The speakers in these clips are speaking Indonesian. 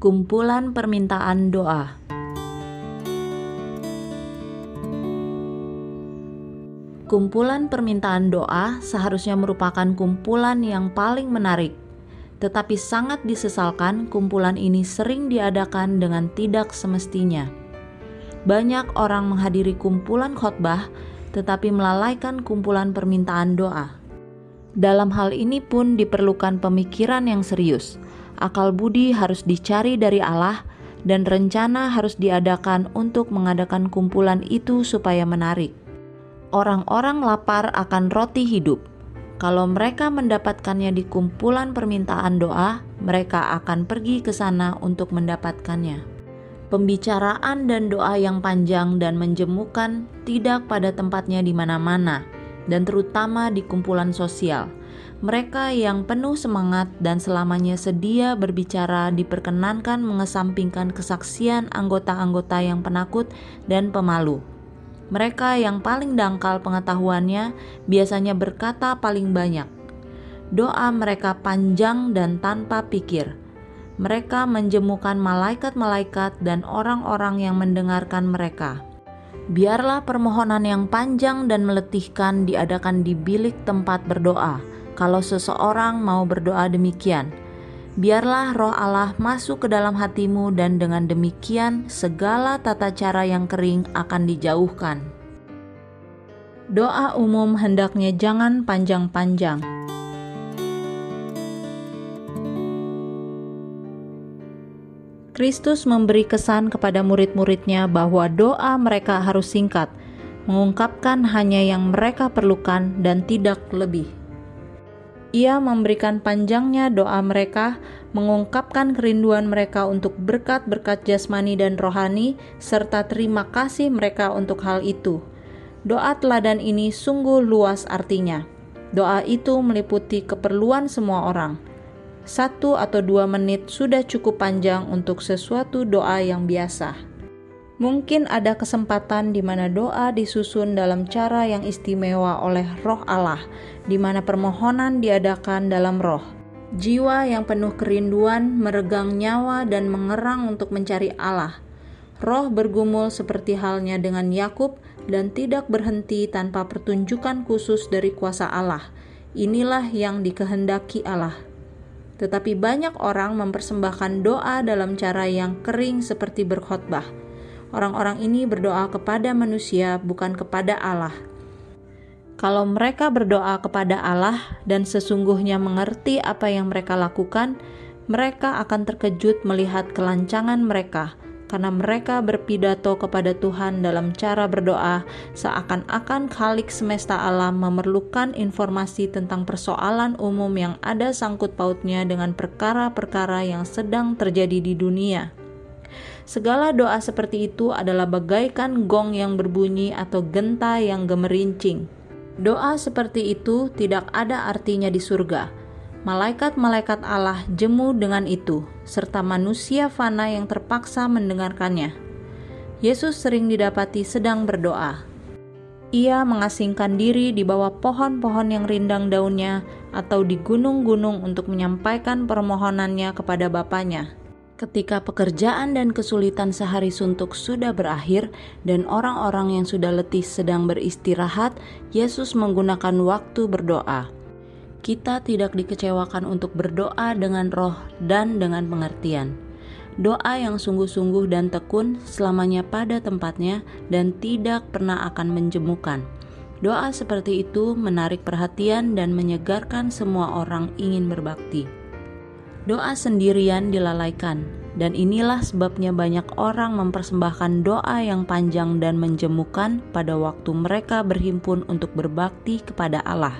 Kumpulan permintaan doa. Kumpulan permintaan doa seharusnya merupakan kumpulan yang paling menarik, tetapi sangat disesalkan kumpulan ini sering diadakan dengan tidak semestinya. Banyak orang menghadiri kumpulan khotbah, tetapi melalaikan kumpulan permintaan doa. Dalam hal ini pun diperlukan pemikiran yang serius. Akal budi harus dicari dari Allah, dan rencana harus diadakan untuk mengadakan kumpulan itu supaya menarik. Orang-orang lapar akan roti hidup. Kalau mereka mendapatkannya di kumpulan permintaan doa, mereka akan pergi ke sana untuk mendapatkannya. Pembicaraan dan doa yang panjang dan menjemukan tidak pada tempatnya di mana-mana, dan terutama di kumpulan sosial. Mereka yang penuh semangat dan selamanya sedia berbicara diperkenankan mengesampingkan kesaksian anggota-anggota yang penakut dan pemalu. Mereka yang paling dangkal pengetahuannya biasanya berkata paling banyak. Doa mereka panjang dan tanpa pikir. Mereka menjemukan malaikat-malaikat dan orang-orang yang mendengarkan mereka. Biarlah permohonan yang panjang dan meletihkan diadakan di bilik tempat berdoa. Kalau seseorang mau berdoa demikian, biarlah roh Allah masuk ke dalam hatimu dan dengan demikian segala tata cara yang kering akan dijauhkan. Doa umum hendaknya jangan panjang-panjang. Kristus memberi kesan kepada murid-muridnya bahwa doa mereka harus singkat, mengungkapkan hanya yang mereka perlukan dan tidak lebih. Ia memberikan panjangnya doa mereka, mengungkapkan kerinduan mereka untuk berkat-berkat jasmani dan rohani, serta terima kasih mereka untuk hal itu. Doa teladan ini sungguh luas artinya. Doa itu meliputi keperluan semua orang. Satu atau dua menit sudah cukup panjang untuk sesuatu doa yang biasa. Mungkin ada kesempatan di mana doa disusun dalam cara yang istimewa oleh Roh Allah, di mana permohonan diadakan dalam roh. Jiwa yang penuh kerinduan meregang nyawa dan mengerang untuk mencari Allah. Roh bergumul seperti halnya dengan Yakub dan tidak berhenti tanpa pertunjukan khusus dari kuasa Allah. Inilah yang dikehendaki Allah. Tetapi banyak orang mempersembahkan doa dalam cara yang kering seperti berkhotbah Orang-orang ini berdoa kepada manusia, bukan kepada Allah. Kalau mereka berdoa kepada Allah dan sesungguhnya mengerti apa yang mereka lakukan, mereka akan terkejut melihat kelancangan mereka karena mereka berpidato kepada Tuhan dalam cara berdoa seakan-akan Khalik semesta alam memerlukan informasi tentang persoalan umum yang ada sangkut pautnya dengan perkara-perkara yang sedang terjadi di dunia. Segala doa seperti itu adalah bagaikan gong yang berbunyi atau genta yang gemerincing. Doa seperti itu tidak ada artinya di surga. Malaikat-malaikat Allah jemu dengan itu, serta manusia fana yang terpaksa mendengarkannya. Yesus sering didapati sedang berdoa. Ia mengasingkan diri di bawah pohon-pohon yang rindang daunnya atau di gunung-gunung untuk menyampaikan permohonannya kepada Bapaknya. Ketika pekerjaan dan kesulitan sehari suntuk sudah berakhir dan orang-orang yang sudah letih sedang beristirahat, Yesus menggunakan waktu berdoa. Kita tidak dikecewakan untuk berdoa dengan roh dan dengan pengertian. Doa yang sungguh-sungguh dan tekun selamanya pada tempatnya dan tidak pernah akan menjemukan. Doa seperti itu menarik perhatian dan menyegarkan semua orang ingin berbakti. Doa sendirian dilalaikan, dan inilah sebabnya banyak orang mempersembahkan doa yang panjang dan menjemukan pada waktu mereka berhimpun untuk berbakti kepada Allah.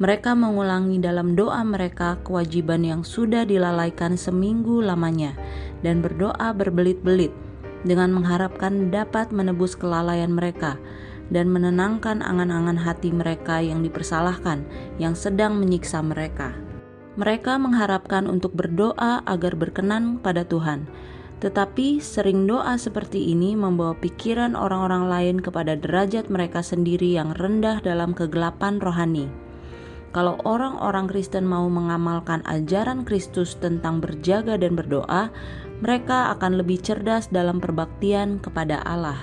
Mereka mengulangi dalam doa mereka kewajiban yang sudah dilalaikan seminggu lamanya dan berdoa berbelit-belit dengan mengharapkan dapat menebus kelalaian mereka dan menenangkan angan-angan hati mereka yang dipersalahkan yang sedang menyiksa mereka. Mereka mengharapkan untuk berdoa agar berkenan pada Tuhan, tetapi sering doa seperti ini membawa pikiran orang-orang lain kepada derajat mereka sendiri yang rendah dalam kegelapan rohani. Kalau orang-orang Kristen mau mengamalkan ajaran Kristus tentang berjaga dan berdoa, mereka akan lebih cerdas dalam perbaktian kepada Allah.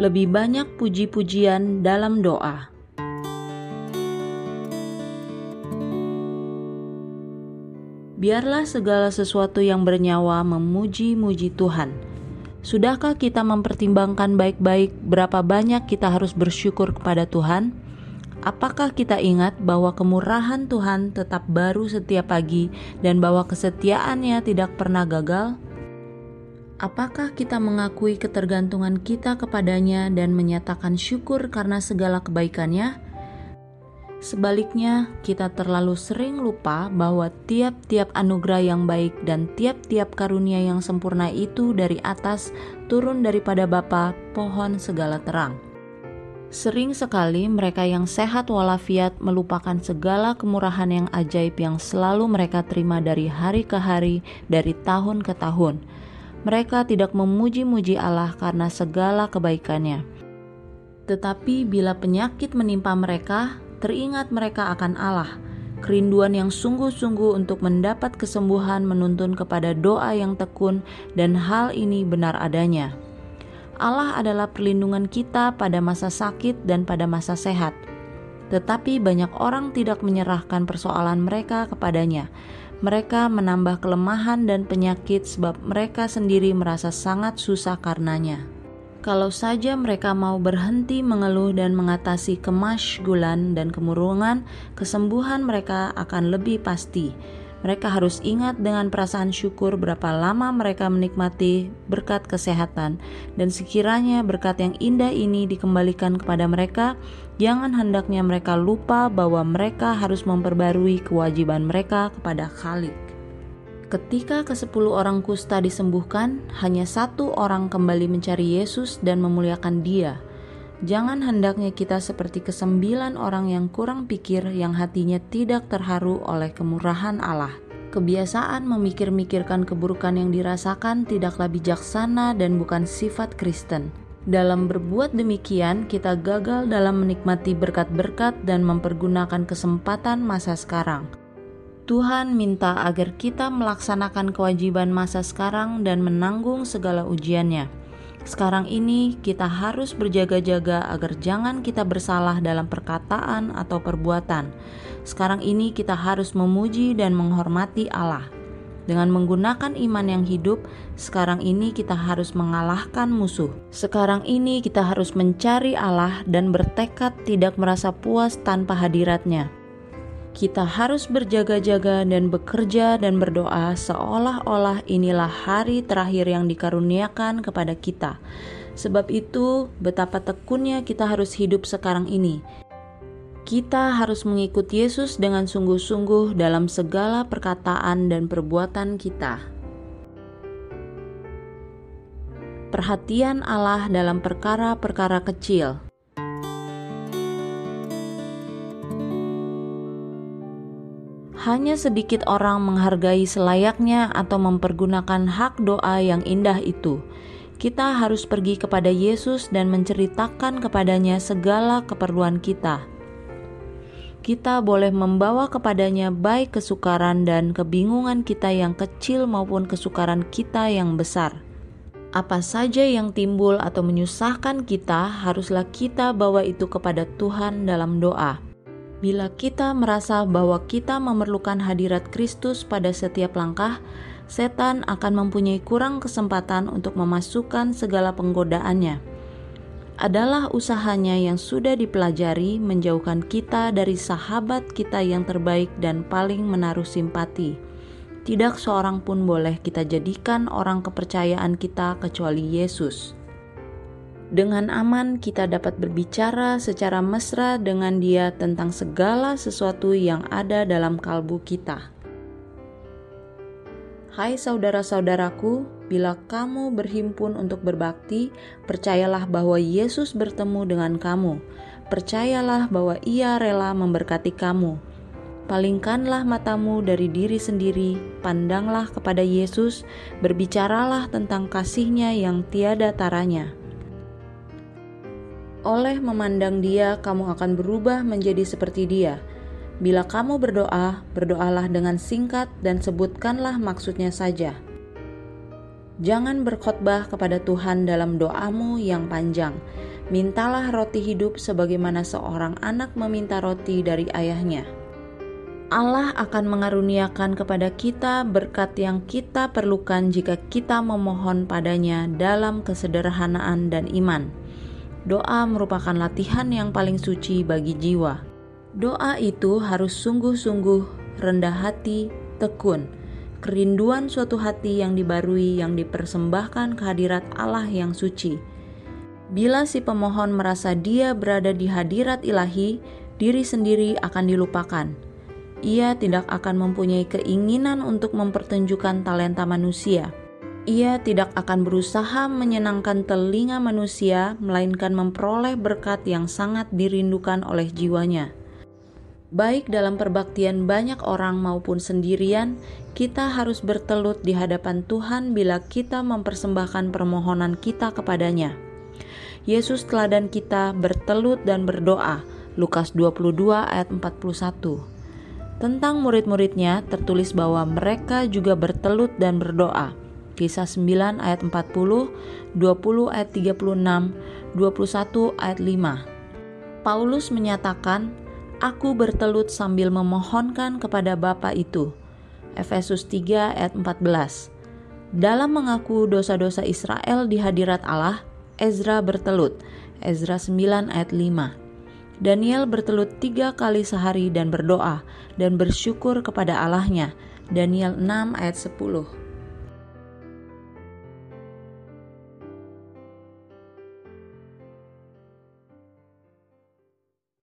Lebih banyak puji-pujian dalam doa. Biarlah segala sesuatu yang bernyawa memuji-muji Tuhan Sudahkah kita mempertimbangkan baik-baik berapa banyak kita harus bersyukur kepada Tuhan? Apakah kita ingat bahwa kemurahan Tuhan tetap baru setiap pagi dan bahwa kesetiaannya tidak pernah gagal? Apakah kita mengakui ketergantungan kita kepadanya dan menyatakan syukur karena segala kebaikannya? Sebaliknya, kita terlalu sering lupa bahwa tiap-tiap anugerah yang baik dan tiap-tiap karunia yang sempurna itu dari atas turun daripada Bapa, pohon segala terang. Sering sekali mereka yang sehat walafiat melupakan segala kemurahan yang ajaib yang selalu mereka terima dari hari ke hari, dari tahun ke tahun. Mereka tidak memuji-muji Allah karena segala kebaikannya. Tetapi bila penyakit menimpa mereka, teringat mereka akan Allah. Kerinduan yang sungguh-sungguh untuk mendapat kesembuhan menuntun kepada doa yang tekun, dan hal ini benar adanya. Allah adalah perlindungan kita pada masa sakit dan pada masa sehat. Tetapi banyak orang tidak menyerahkan persoalan mereka kepadanya. Mereka menambah kelemahan dan penyakit sebab mereka sendiri merasa sangat susah karenanya. Kalau saja mereka mau berhenti mengeluh dan mengatasi kemasgulan dan kemurungan, kesembuhan mereka akan lebih pasti. Mereka harus ingat dengan perasaan syukur berapa lama mereka menikmati berkat kesehatan, dan sekiranya berkat yang indah ini dikembalikan kepada mereka, jangan hendaknya mereka lupa bahwa mereka harus memperbarui kewajiban mereka kepada Khalik. Ketika kesepuluh orang kusta disembuhkan, hanya satu orang kembali mencari Yesus dan memuliakan Dia. Jangan hendaknya kita seperti kesembilan orang yang kurang pikir, yang hatinya tidak terharu oleh kemurahan Allah. Kebiasaan memikir-mikirkan keburukan yang dirasakan tidaklah bijaksana dan bukan sifat Kristen. Dalam berbuat demikian, kita gagal dalam menikmati berkat-berkat dan mempergunakan kesempatan masa sekarang. Tuhan minta agar kita melaksanakan kewajiban masa sekarang dan menanggung segala ujiannya. Sekarang ini kita harus berjaga-jaga agar jangan kita bersalah dalam perkataan atau perbuatan. Sekarang ini kita harus memuji dan menghormati Allah. Dengan menggunakan iman yang hidup, sekarang ini kita harus mengalahkan musuh. Sekarang ini kita harus mencari Allah dan bertekad tidak merasa puas tanpa hadiratnya kita harus berjaga-jaga dan bekerja dan berdoa seolah-olah inilah hari terakhir yang dikaruniakan kepada kita. Sebab itu, betapa tekunnya kita harus hidup sekarang ini. Kita harus mengikut Yesus dengan sungguh-sungguh dalam segala perkataan dan perbuatan kita. Perhatian Allah dalam perkara-perkara kecil. Hanya sedikit orang menghargai selayaknya atau mempergunakan hak doa yang indah itu. Kita harus pergi kepada Yesus dan menceritakan kepadanya segala keperluan kita. Kita boleh membawa kepadanya baik kesukaran dan kebingungan kita yang kecil maupun kesukaran kita yang besar. Apa saja yang timbul atau menyusahkan kita, haruslah kita bawa itu kepada Tuhan dalam doa. Bila kita merasa bahwa kita memerlukan hadirat Kristus pada setiap langkah, setan akan mempunyai kurang kesempatan untuk memasukkan segala penggodaannya. Adalah usahanya yang sudah dipelajari menjauhkan kita dari sahabat kita yang terbaik dan paling menaruh simpati. Tidak seorang pun boleh kita jadikan orang kepercayaan kita kecuali Yesus. Dengan aman, kita dapat berbicara secara mesra dengan Dia tentang segala sesuatu yang ada dalam kalbu kita. Hai saudara-saudaraku, bila kamu berhimpun untuk berbakti, percayalah bahwa Yesus bertemu dengan kamu. Percayalah bahwa Ia rela memberkati kamu. Palingkanlah matamu dari diri sendiri, pandanglah kepada Yesus, berbicaralah tentang kasihnya yang tiada taranya Oleh memandang dia, kamu akan berubah menjadi seperti dia. Bila kamu berdoa, berdoalah dengan singkat dan sebutkanlah maksudnya saja. Jangan berkhotbah kepada Tuhan dalam doamu yang panjang. Mintalah roti hidup sebagaimana seorang anak meminta roti dari ayahnya. Allah akan mengaruniakan kepada kita berkat yang kita perlukan jika kita memohon padanya dalam kesederhanaan dan iman. Doa merupakan latihan yang paling suci bagi jiwa. Doa itu harus sungguh-sungguh, rendah hati, tekun, kerinduan suatu hati yang dibarui yang dipersembahkan kehadirat Allah yang suci. Bila si pemohon merasa dia berada di hadirat ilahi, diri sendiri akan dilupakan ia tidak akan mempunyai keinginan untuk mempertunjukkan talenta manusia. Ia tidak akan berusaha menyenangkan telinga manusia, melainkan memperoleh berkat yang sangat dirindukan oleh jiwanya. Baik dalam perbaktian banyak orang maupun sendirian, kita harus bertelut di hadapan Tuhan bila kita mempersembahkan permohonan kita kepadanya. Yesus teladan kita bertelut dan berdoa. Lukas 22 ayat 41. Tentang murid-muridnya tertulis bahwa mereka juga bertelut dan berdoa. Kisah 9 ayat 40, 20 ayat 36, 21 ayat 5. Paulus menyatakan, Aku bertelut sambil memohonkan kepada Bapa itu. Efesus 3 ayat 14. Dalam mengaku dosa-dosa Israel di hadirat Allah, Ezra bertelut. Ezra 9 ayat 5. Daniel bertelut tiga kali sehari dan berdoa dan bersyukur kepada Allahnya. Daniel 6 ayat 10